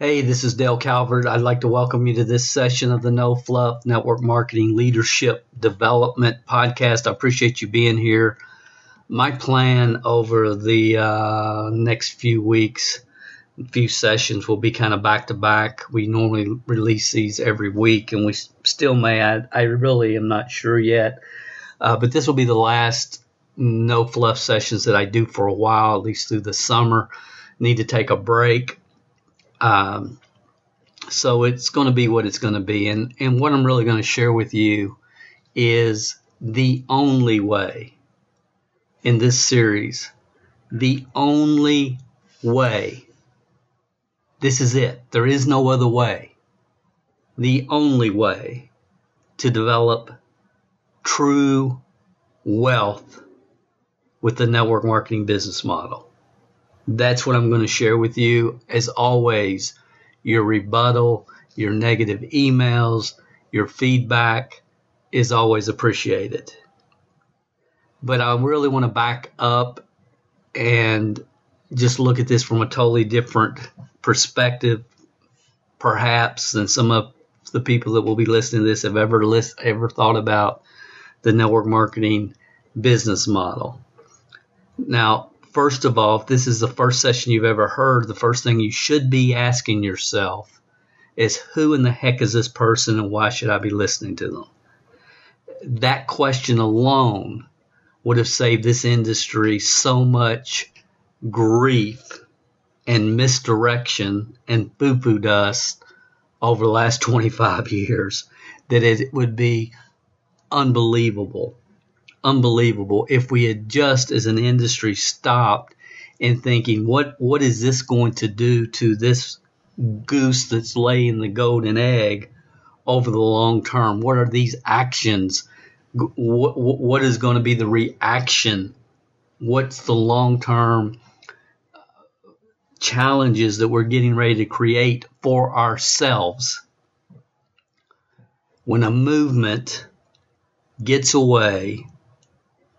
Hey, this is Dale Calvert. I'd like to welcome you to this session of the No Fluff Network Marketing Leadership Development Podcast. I appreciate you being here. My plan over the uh, next few weeks few sessions will be kind of back to back. We normally release these every week, and we still may. I, I really am not sure yet, uh, but this will be the last no fluff sessions that I do for a while, at least through the summer. Need to take a break. Um, so it's going to be what it's going to be, and and what I'm really going to share with you is the only way in this series, the only way this is it. There is no other way. The only way to develop true wealth with the network marketing business model. That's what I'm going to share with you. As always, your rebuttal, your negative emails, your feedback is always appreciated. But I really want to back up and just look at this from a totally different perspective, perhaps, than some of the people that will be listening to this have ever list, ever thought about the network marketing business model. Now, first of all, if this is the first session you've ever heard, the first thing you should be asking yourself is who in the heck is this person and why should I be listening to them? That question alone would have saved this industry so much grief and misdirection and boo boo dust over the last 25 years that it would be unbelievable. Unbelievable if we had just as an industry stopped and thinking, what, what is this going to do to this goose that's laying the golden egg over the long term? What are these actions? What, what is going to be the reaction? What's the long term uh, challenges that we're getting ready to create for ourselves. When a movement gets away,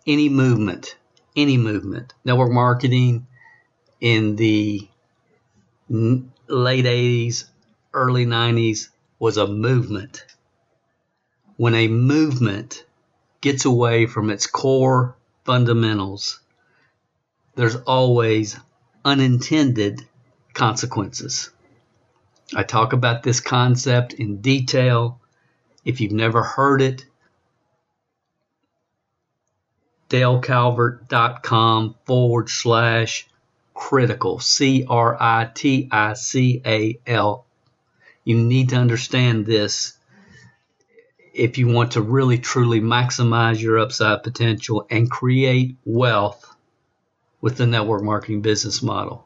any movement, any movement, network marketing in the late 80s, early 90s was a movement. When a movement gets away from its core fundamentals, there's always unintended consequences. I talk about this concept in detail. If you've never heard it, dalecalvert.com forward slash critical, C R I T I C A L. You need to understand this if you want to really truly maximize your upside potential and create wealth with the network marketing business model.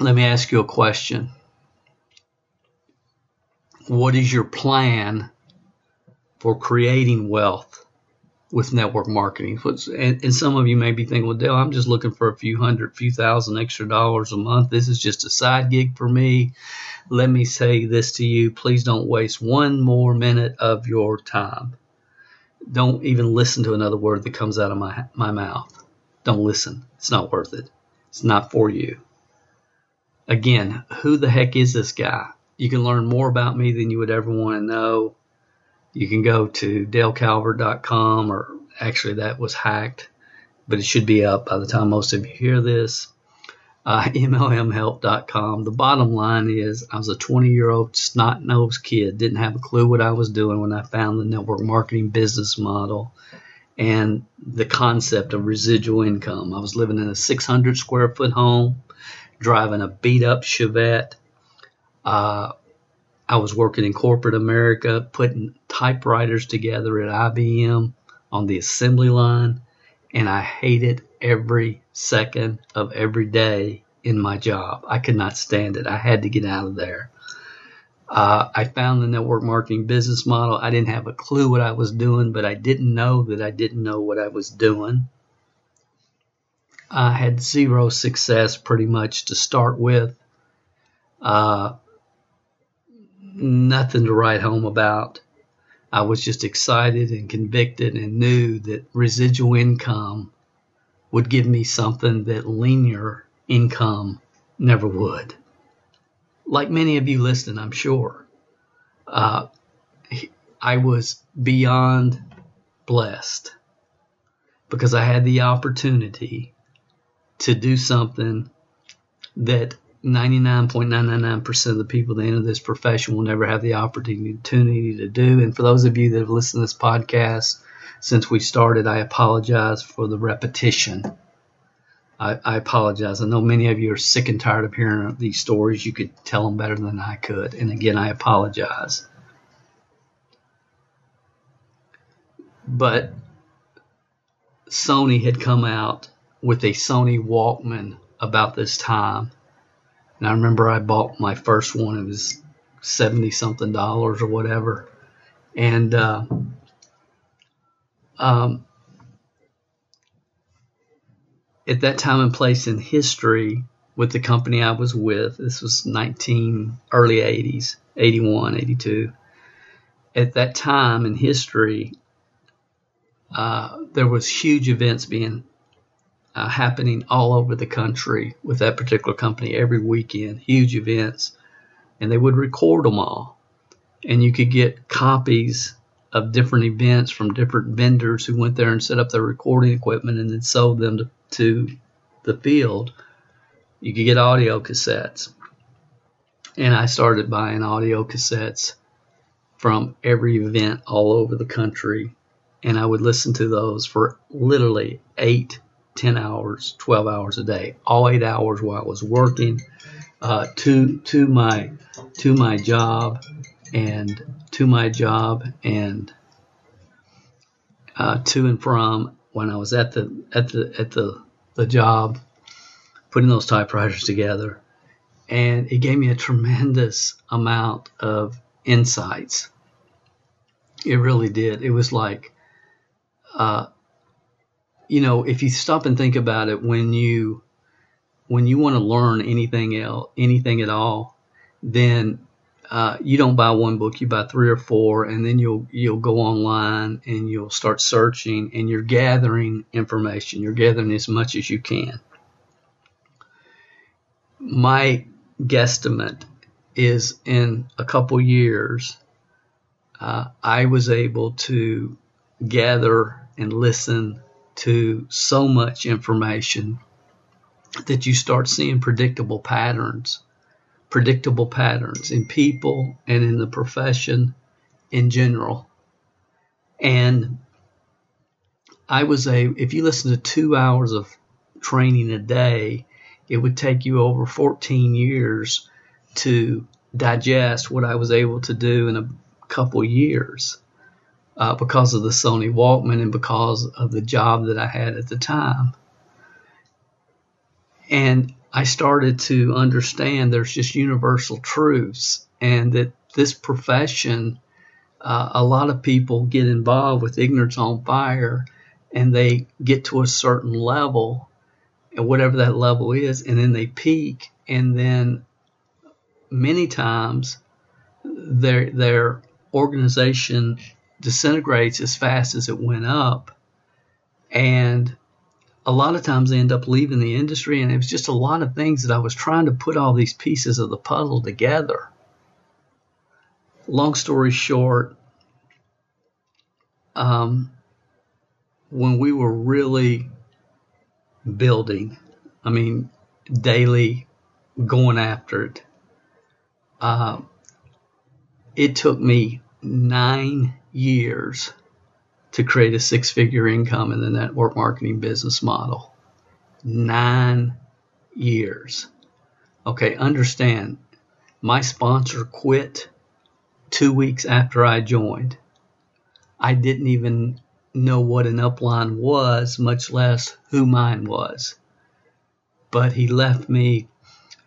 Let me ask you a question. What is your plan for creating wealth with network marketing? And, some of you may be thinking, well, Dale, I'm just looking for a few hundred, few thousand extra dollars a month. This is just a side gig for me. Let me say this to you. Please don't waste one more minute of your time don't even listen to another word that comes out of my my mouth. Don't listen. It's not worth it. It's not for you. Again, who the heck is this guy? You can learn more about me than you would ever want to know. You can go to dalecalvert.com or actually that was hacked, but it should be up by the time most of you hear this uh, MLMhelp.com. The bottom line is, I was a 20 year old snot nosed kid, didn't have a clue what I was doing when I found the network marketing business model and the concept of residual income. I was living in a 600 square foot home, driving a beat up Chevette. Uh, I was working in corporate America, putting typewriters together at IBM on the assembly line, and I hated every second of every day in my job. I could not stand it. I had to get out of there. Uh, I found the network marketing business model. I didn't have a clue what I was doing, but I didn't know that I didn't know what I was doing. I had zero success pretty much to start with. Uh, nothing to write home about. I was just excited and convicted and knew that residual income would give me something that linear income never would. Like many of you listening, I'm sure. Uh, I was beyond blessed because I had the opportunity to do something that 99.999% of the people that enter this profession will never have the opportunity to do. And for those of you that have listened to this podcast since we started, I apologize for the repetition. I, I, apologize. I know many of you are sick and tired of hearing these stories. You could tell them better than I could. And again, I apologize. But Sony had come out with a Sony Walkman about this time. And I remember I bought my first one. It was 70 something dollars or whatever. And uh, um, at that time and place in history with the company I was with, this was 19 early 80s, 81, 82. At that time in history, uh, there was huge events being uh, happening all over the country with that particular company every weekend, huge events, and they would record them all. And you could get copies of different events from different vendors who went there and set up their recording equipment and then sold them to, to the field. You could get audio cassettes. And I started buying audio cassettes from every event all over the country. And I would listen to those for literally eight 10 hours, 12 hours a day, all eight hours while I was working uh, to to my to my job and to my job and uh, to and from when I was at the at the at the the job putting those typewriters together. And it gave me a tremendous amount of insights. It really did. It was like uh, you know, if you stop and think about it, when you when you want to learn anything else, anything at all, then uh, you don't buy one book, you buy three or four, and then you'll you'll go online and you'll start searching, and you're gathering information. You're gathering as much as you can. My guesstimate is in a couple years, uh, I was able to gather and listen to so much information that you start seeing predictable patterns, predictable patterns in people and in the profession in general. And I was a, if you listen to two hours of training a day, it would take you over 14 years to digest what I was able to do in a couple years uh, because of the Sony Walkman and because of the job that I had at the time. And I started to understand there's just universal truths and that this profession, uh, a lot of people get involved with ignorance on fire and they get to a certain level, and whatever that level is, and then they peak, and then many times their their organization disintegrates as fast as it went up. And a lot of times they end up leaving the industry. And it was just a lot of things that I was trying to put all these pieces of the puzzle together. Long story short, um, when we were really building, I mean, daily going after it, uh, it took me nine years to create a six figure income in the network marketing business model. Nine years. Okay, understand, my sponsor quit two weeks after I joined. I didn't even know what an upline was, much less who mine was. But he left me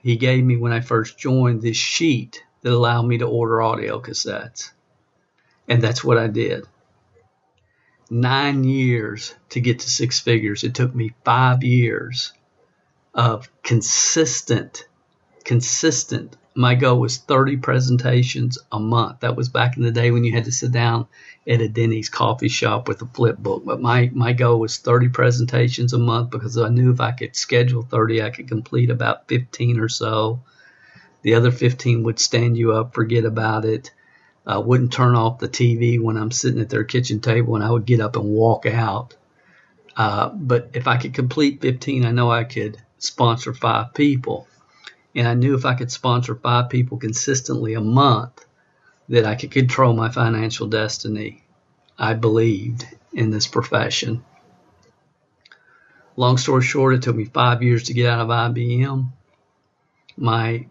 he gave me when I first joined this sheet that allowed me to order audio cassettes. And that's what I did. Nine years to get to six figures. It took me five years of consistent, consistent. My goal was 30 presentations a month. That was back in the day when you had to sit down at a Denny's coffee shop with a flip book. But my, my goal was 30 presentations a month because I knew if I could schedule 30, I could complete about 15 or so. The other 15 would stand you up, forget about it. I wouldn't turn off the TV when I'm sitting at their kitchen table and I would get up and walk out. Uh, but if I could complete 15, I know I could sponsor five people. And I knew if I could sponsor five people consistently a month, that I could control my financial destiny. I believed in this profession. Long story short, it took me five years to get out of IBM. My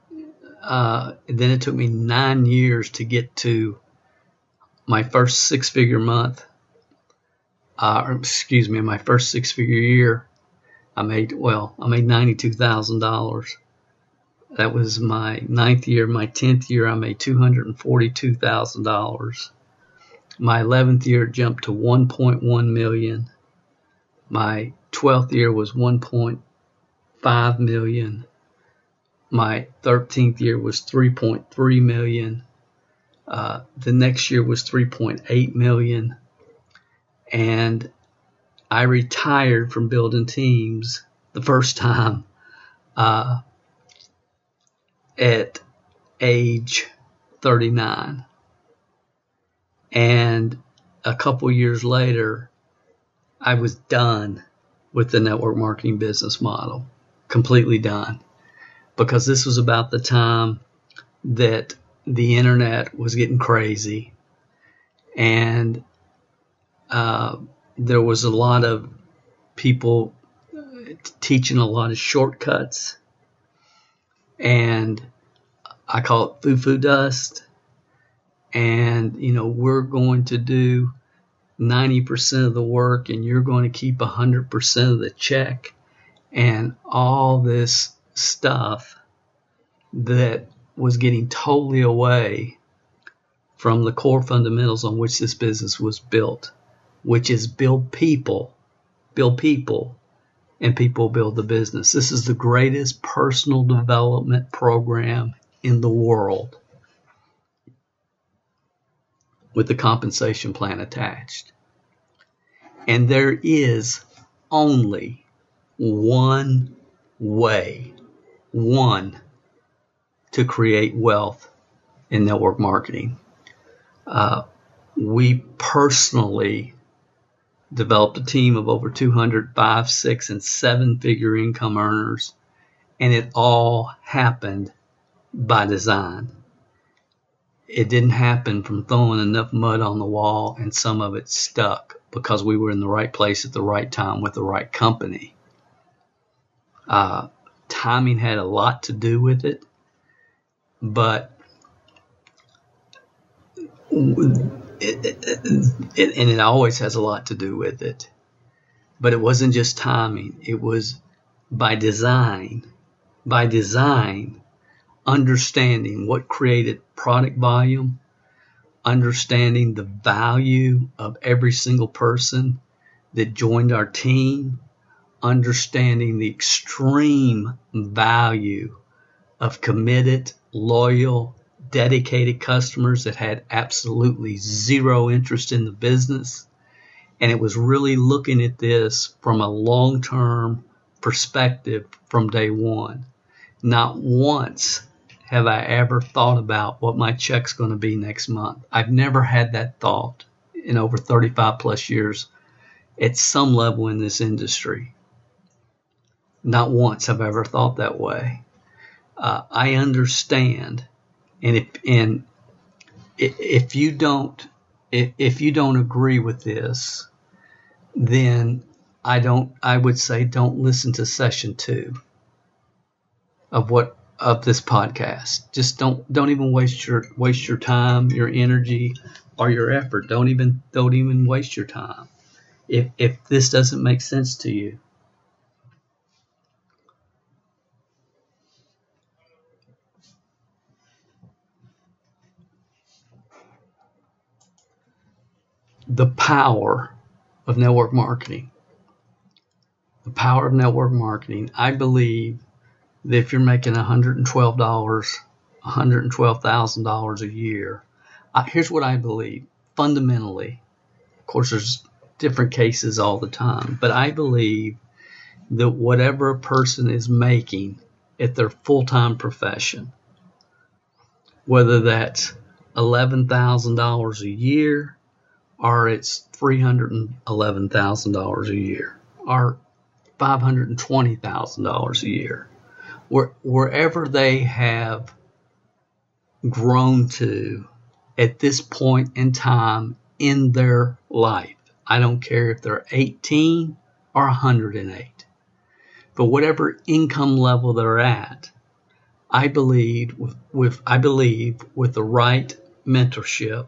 uh, then it took me nine years to get to my first six figure month. Uh, excuse me, my first six figure year. I made well, I made ninety two thousand dollars. That was my ninth year. My tenth year, I made two hundred and forty two thousand dollars. My eleventh year jumped to one point one million. My twelfth year was one point five million. My thirteenth year was three point three million. Uh, the next year was 3.8 million and I retired from building teams the first time uh, at age 39. And a couple years later, I was done with the network marketing business model, completely done. Because this was about the time that the internet was getting crazy. And uh, there was a lot of people teaching a lot of shortcuts. And I call it foo-foo dust. And, you know, we're going to do 90% of the work and you're going to keep 100% of the check. And all this stuff that was getting totally away from the core fundamentals on which this business was built, which is build people, build people and people build the business. This is the greatest personal development program in the world with the compensation plan attached. And there is only one way, one, to create wealth in network marketing. Uh, we personally developed a team of over 200 five, six, and seven figure income earners, and it all happened by design. It didn't happen from throwing enough mud on the wall and some of it stuck because we were in the right place at the right time with the right company. Uh, timing had a lot to do with it, but it, it, it, and it always has a lot to do with it. But it wasn't just timing, it was by design. By design, understanding what created product volume, understanding the value of every single person that joined our team, understanding the extreme value of committed, loyal, dedicated customers that had absolutely zero interest in the business. And it was really looking at this from a long term perspective from day one. Not once have I ever thought about what my check's going to be next month. I've never had that thought in over 35 plus years at some level in this industry. Not once have I ever thought that way. Uh, I understand and if and if you don't if, if you don't agree with this, then I don't I would say don't listen to session two of what of this podcast. Just don't don't even waste your waste your time, your energy, or your effort. Don't even don't even waste your time. If if this doesn't make sense to you. The power of network marketing. The power of network marketing. I believe that if you're making $112, $112,000 a year, uh, here's what I believe fundamentally. Of course, there's different cases all the time, but I believe that whatever a person is making at their full time profession, whether that's $11,000 a year or it's $311,000 a year or $520,000 a year, where, wherever they have grown to at this point in time in their life. I don't care if they're 18 or 108. But whatever income level they're at, I believe with, with I believe with the right mentorship,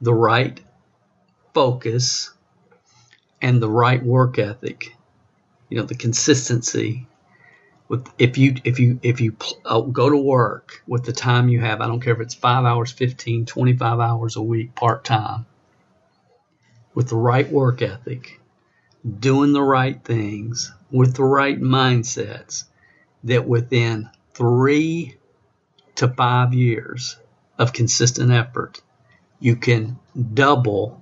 the right focus, and the right work ethic, you know, the consistency with if you if you if you uh, go to work with the time you have i don't care if it's 5 hours 15 25 hours a week part time with the right work ethic doing the right things with the right mindsets that within 3 to 5 years of consistent effort you can double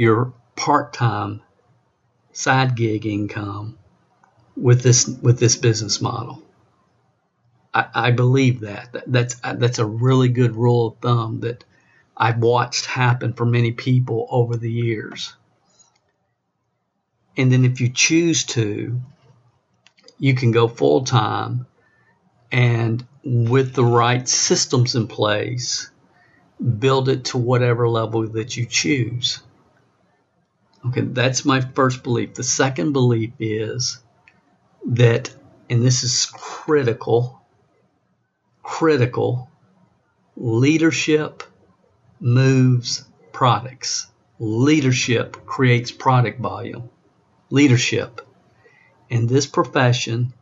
your part-time side gig income with this with this business model. I, I believe that. that. That's that's a really good rule of thumb that I've watched happen for many people over the years. And then if you choose to, you can go full time and with the right systems in place, build it to whatever level that you choose. Okay, that's my first belief. The second belief is that, and this is critical, critical, leadership moves products. Leadership creates product volume. Leadership. In this profession,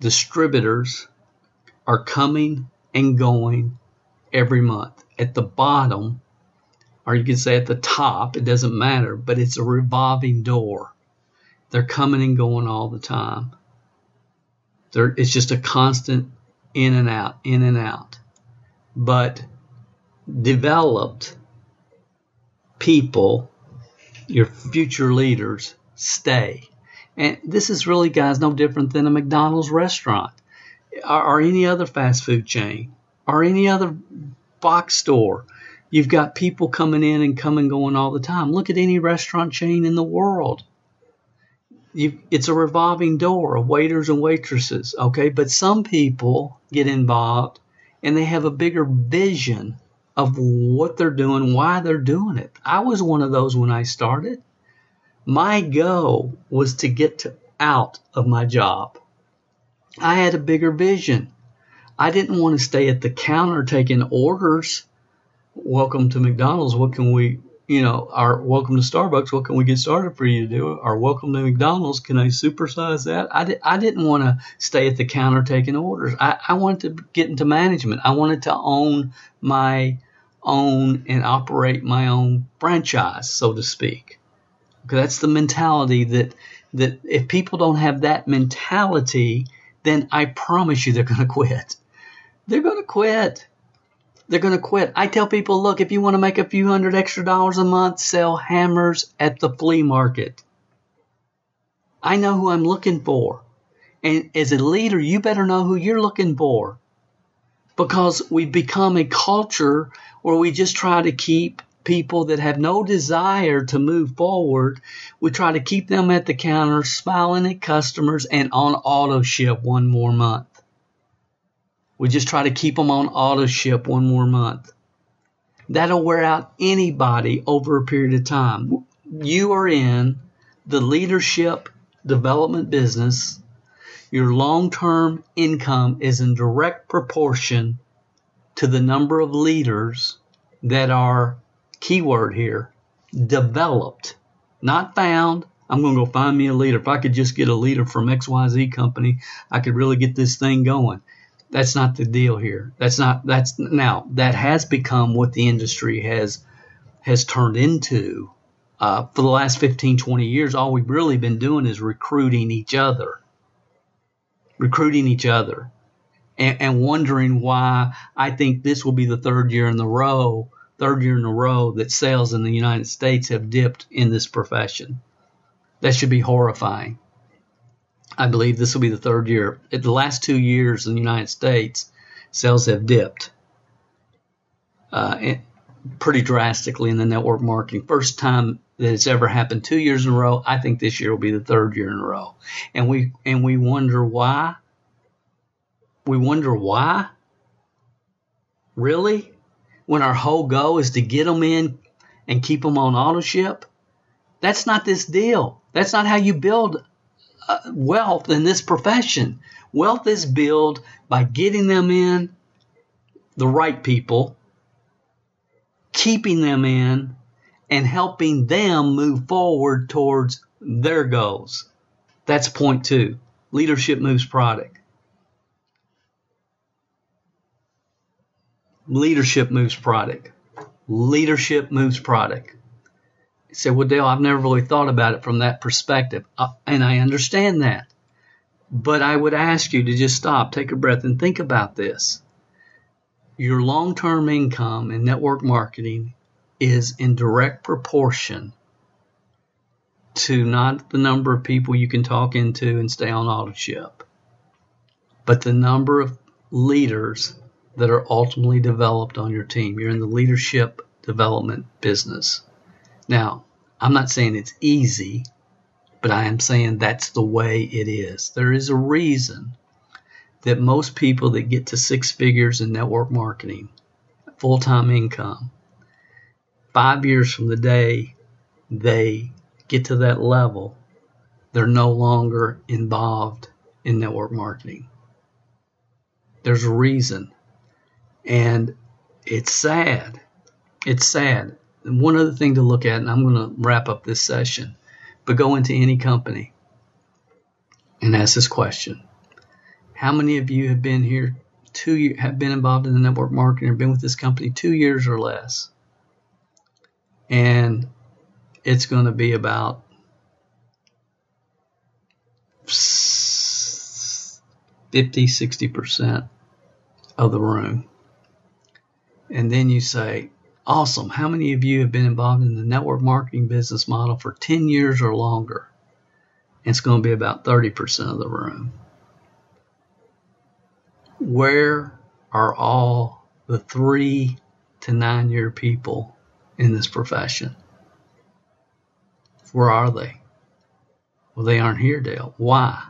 distributors are coming and going every month. At the bottom, or you can say at the top, it doesn't matter, but it's a revolving door. They're coming and going all the time. There, it's just a constant in and out, in and out. But developed people, your future leaders, stay. And this is really, guys, no different than a McDonald's restaurant or, or any other fast food chain or any other box store. You've got people coming in and coming going all the time. Look at any restaurant chain in the world you, it's a revolving door of waiters and waitresses, okay? But some people get involved and they have a bigger vision of what they're doing, why they're doing it. I was one of those when I started. My goal was to get to, out of my job. I had a bigger vision. I didn't want to stay at the counter taking orders. Welcome to McDonald's. What can we you know, our welcome to Starbucks, what can we get started for you to do? Our welcome to McDonald's, can I supersize that? I, di- I didn't want to stay at the counter taking orders. I, I wanted to get into management. I wanted to own my own and operate my own franchise, so to speak. Okay, that's the mentality that that if people don't have that mentality, then I promise you they're going to quit. They're going to quit they're going to quit. I tell people, look, if you want to make a few hundred extra dollars a month, sell hammers at the flea market. I know who I'm looking for. And as a leader, you better know who you're looking for. Because we've become a culture where we just try to keep people that have no desire to move forward. We try to keep them at the counter, smiling at customers, and on auto ship one more month. We just try to keep them on auto ship one more month. That'll wear out anybody over a period of time. You are in the leadership development business. Your long term income is in direct proportion to the number of leaders that are, keyword here, developed, not found. I'm going to go find me a leader. If I could just get a leader from XYZ company, I could really get this thing going. That's not the deal here. That's not that's now that has become what the industry has has turned into. Uh, for the last 15, 20 years, all we've really been doing is recruiting each other. Recruiting each other. And, and wondering why I think this will be the third year in a row, third year in a row that sales in the United States have dipped in this profession. That should be horrifying. I believe this will be the third year. The last two years in the United States, sales have dipped uh, pretty drastically in the network marketing. First time that it's ever happened two years in a row. I think this year will be the third year in a row, and we and we wonder why. We wonder why. Really, when our whole goal is to get them in and keep them on auto ship, that's not this deal. That's not how you build Uh, wealth in this profession. Wealth is built by getting them in the right people, keeping them in, and helping them move forward towards their goals. That's point two. Leadership moves product. Leadership moves product. Leadership moves product. He said, Well, Dale, I've never really thought about it from that perspective. Uh, and I understand that. But I would ask you to just stop, take a breath, and think about this. Your long term income in network marketing is in direct proportion to not the number of people you can talk into and stay on auto ship, but the number of leaders that are ultimately developed on your team. You're in the leadership development business. Now, I'm not saying it's easy, but I am saying that's the way it is. There is a reason that most people that get to six figures in network marketing, full time income, five years from the day they get to that level, they're no longer involved in network marketing. There's a reason. And it's sad. It's sad one other thing to look at, and I'm going to wrap up this session, but go into any company and ask this question. How many of you have been here two have been involved in the network marketing or been with this company two years or less? And it's going to be about 50, 60% of the room. And then you say, Awesome. How many of you have been involved in the network marketing business model for 10 years or longer? It's going to be about 30% of the room. Where are all the three to nine year people in this profession? Where are they? Well, they aren't here, Dale. Why?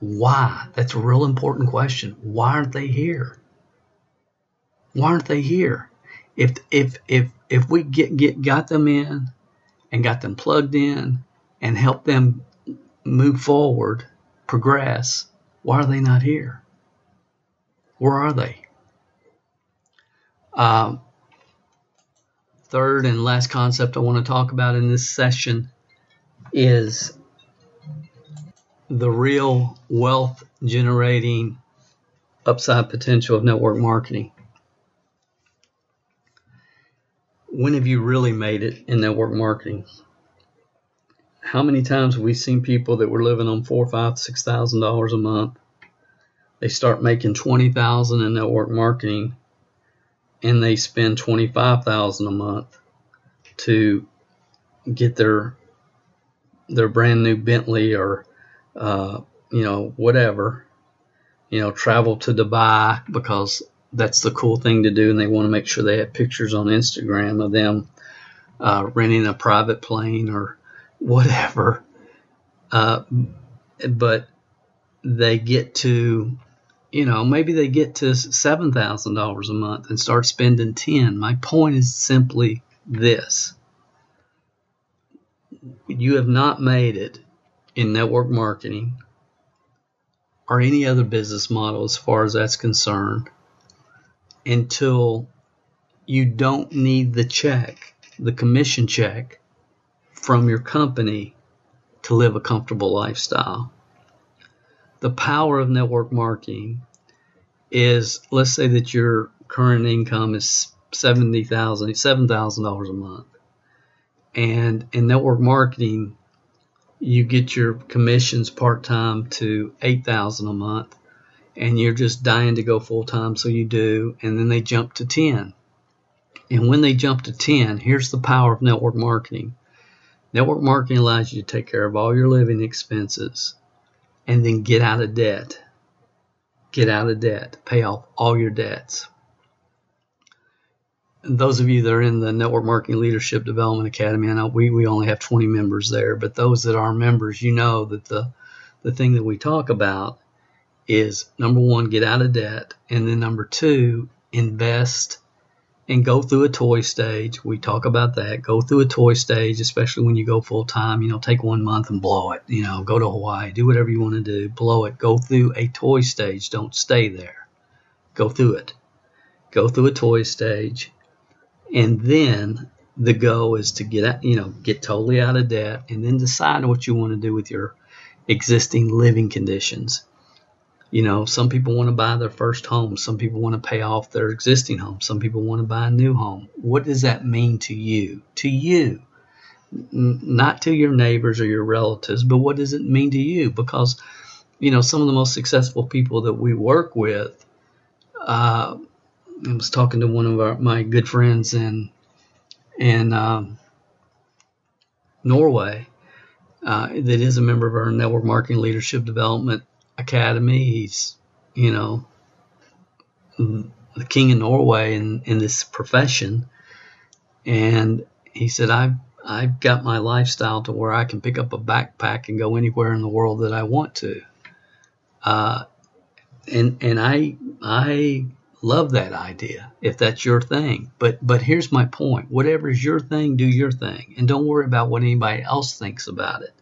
Why? That's a real important question. Why aren't they here? Why aren't they here? If if if if we get get got them in and got them plugged in and help them move forward, progress, why are they not here? Where are they? Um, third and last concept I want to talk about in this session is the real wealth generating upside potential of network marketing when have you really made it in network marketing? How many times have we seen people that were living on four, five, six thousand dollars a month? They start making twenty thousand in network marketing, and they spend twenty five thousand a month to get their their brand new Bentley or uh, you know whatever, you know, travel to Dubai because that's the cool thing to do, and they want to make sure they have pictures on Instagram of them uh, renting a private plane or whatever. Uh, but they get to, you know, maybe they get to seven thousand dollars a month and start spending ten. My point is simply this: you have not made it in network marketing or any other business model as far as that's concerned until you don't need the check, the commission check from your company to live a comfortable lifestyle. The power of network marketing is let's say that your current income is $70,000, $7,000 a month. And in network marketing, you get your commissions part time to eight thousand a month, and you're just dying to go full time, so you do, and then they jump to ten. And when they jump to ten, here's the power of network marketing. Network marketing allows you to take care of all your living expenses and then get out of debt. Get out of debt. Pay off all your debts. And those of you that are in the Network Marketing Leadership Development Academy, I know we, we only have 20 members there, but those that are members, you know that the, the thing that we talk about is number one, get out of debt, and then number two, invest and go through a toy stage. We talk about that. Go through a toy stage, especially when you go full time. You know, take one month and blow it. You know, go to Hawaii, do whatever you want to do, blow it. Go through a toy stage. Don't stay there. Go through it. Go through a toy stage, and then the goal is to get out, you know, get totally out of debt, and then decide what you want to do with your existing living conditions. You know, some people want to buy their first home. Some people want to pay off their existing home. Some people want to buy a new home. What does that mean to you? To you. N- not to your neighbors or your relatives, but what does it mean to you? Because, you know, some of the most successful people that we work with, uh, I was talking to one of our, my good friends in, in um, Norway uh, that is a member of our network marketing leadership development academy. He's, you know, the king of Norway in, in this profession. And he said, I've, I've got my lifestyle to where I can pick up a backpack and go anywhere in the world that I want to. Uh, and, and I, I love that idea if that's your thing. But, but here's my point. Whatever is your thing, do your thing and don't worry about what anybody else thinks about it.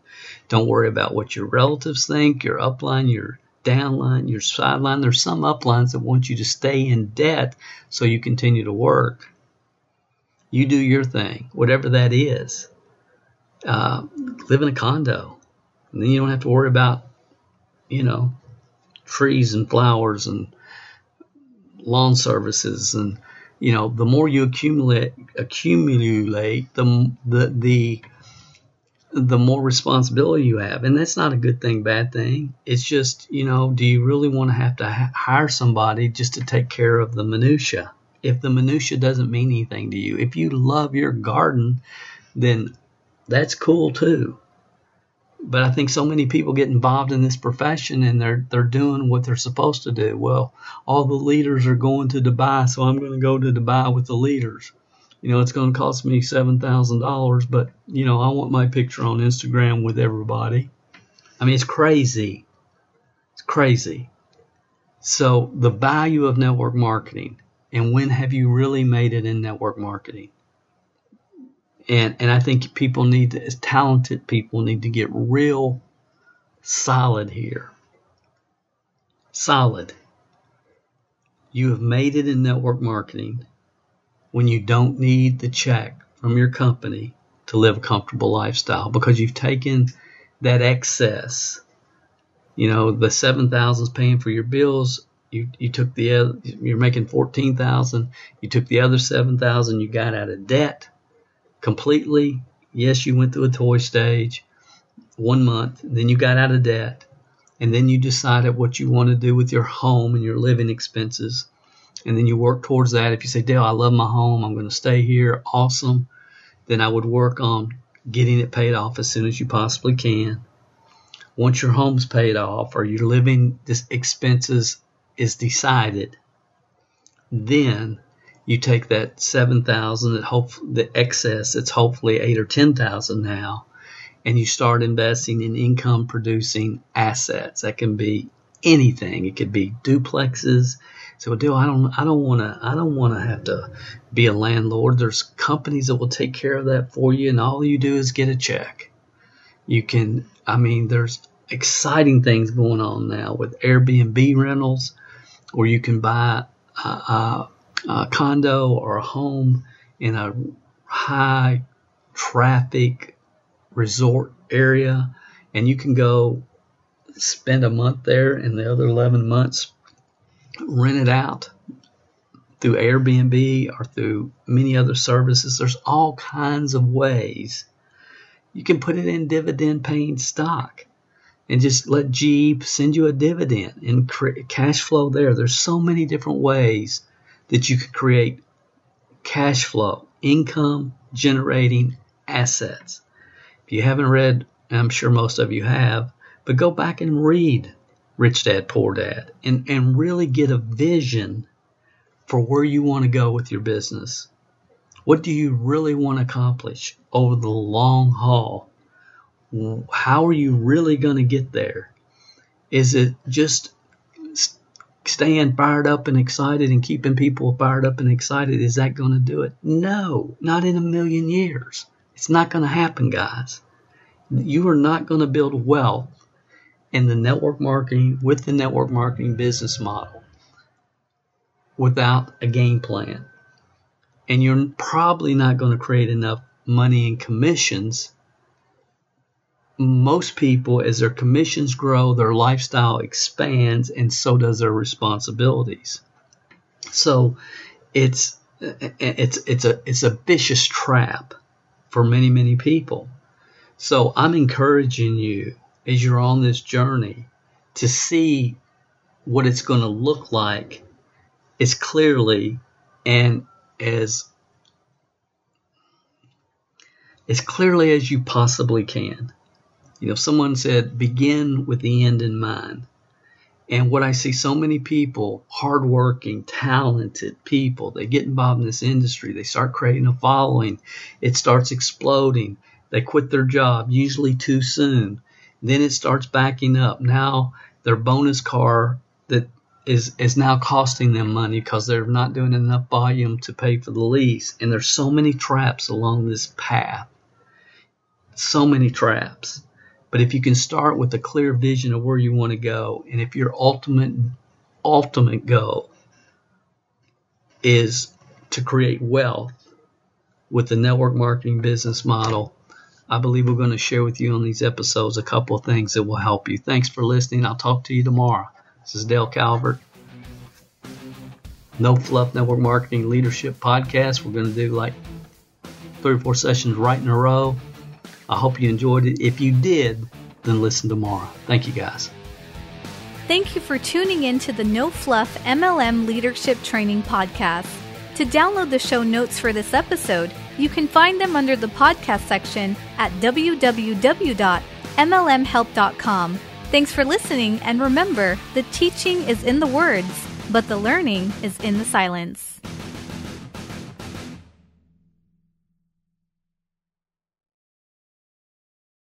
Don't worry about what your relatives think, your upline, your downline, your sideline. There's some uplines that want you to stay in debt so you continue to work. You do your thing, whatever that is. Uh, live in a condo. And then you don't have to worry about, you know, trees and flowers and lawn services and you know the more you accumulate accumulate the the the the more responsibility you have. And that's not a good thing, bad thing. It's just, you know, do you really want to have to ha- hire somebody just to take care of the minutia? If the minutia doesn't mean anything to you, if you love your garden, then that's cool too. But I think so many people get involved in this profession and they're they're doing what they're supposed to do. Well, all the leaders are going to Dubai, so I'm going to go to Dubai with the leaders you know, it's going to cost me $7,000, but, you know, I want my picture on Instagram with everybody. I mean, it's crazy. It's crazy. So, the value of network marketing and when have you really made it in network marketing? And, and I think people need to, talented people, need to get real solid here. Solid. You have made it in network marketing when you don't need the check from your company to live a comfortable lifestyle because you've taken that excess. You know, the seven thousand is paying for your bills. You you took the other, you're making fourteen thousand. You took the other seven thousand. You got out of debt completely. Yes, you went through a toy stage, one month. Then you got out of debt, and then you decided what you want to do with your home and your living expenses and then you work towards that. If you say, Dale, I love my home, I'm going to stay here, awesome, then I would work on getting it paid off as soon as you possibly can. Once your home's paid off or your living expenses is decided, then you take that seven thousand that hope the excess it's hopefully eight or ten thousand now, and you start investing in income producing assets. That can be anything. It could be duplexes, so, Dale, I don't, I don't want to, I don't want to have to be a landlord. There's companies that will take care of that for you, and all you do is get a check. You can, I mean, there's exciting things going on now with Airbnb rentals, where you can buy a, a, a condo or a home in a high traffic resort area, and you can go spend a month there, and the other 11 months rent it out through Airbnb or through many other services. There's all kinds of ways. You can put it in dividend paying stock and just let GE send you a dividend and create cash flow there. There's so many different ways that you can create cash flow, income generating assets. If you haven't read, I'm sure most of you have, but go back and read Rich Dad Poor Dad and, and really get a vision for where you want to go with your business. What do you really want to accomplish over the long haul? How are you really going to get there? Is it just staying fired up and excited and keeping people fired up and excited? Is that going to do it? No, not in a million years. It's not going to happen, guys. You are not going to build wealth in the network marketing with the network marketing business model without a game plan. And you're probably not going to create enough money in commissions. Most people, as their commissions grow, their lifestyle expands, and so does their responsibilities. So it's it's it's a it's a vicious trap for many many people. So I'm encouraging you as you're on this journey to see what it's going to look like as clearly and as as clearly as you possibly can. You know, someone said, begin with the end in mind. And what I see so many people, hardworking, talented people, they get involved in this industry, they start creating a following, it starts exploding, they quit their job, usually too soon. Then it starts backing up. Now their bonus car that is is now costing them money because they're not doing enough volume to pay for the lease. And there's so many traps along this path. So many traps. But if you can start with a clear vision of where you want to go, and if your ultimate ultimate goal is to create wealth with the network marketing business model, I believe we're going to share with you on these episodes a couple of things that will help you. Thanks for listening. I'll talk to you tomorrow. This is Dale Calvert. No Fluff Network Marketing Leadership Podcast. We're going to do like three or four sessions right in a row. I hope you enjoyed it. If you did, then listen tomorrow. Thank you guys. Thank you for tuning in to the No Fluff MLM Leadership Training Podcast. To download the show notes for this episode, you can find them under the podcast section at www.mlmhelp.com. Thanks for listening, and remember the teaching is in the words, but the learning is in the silence.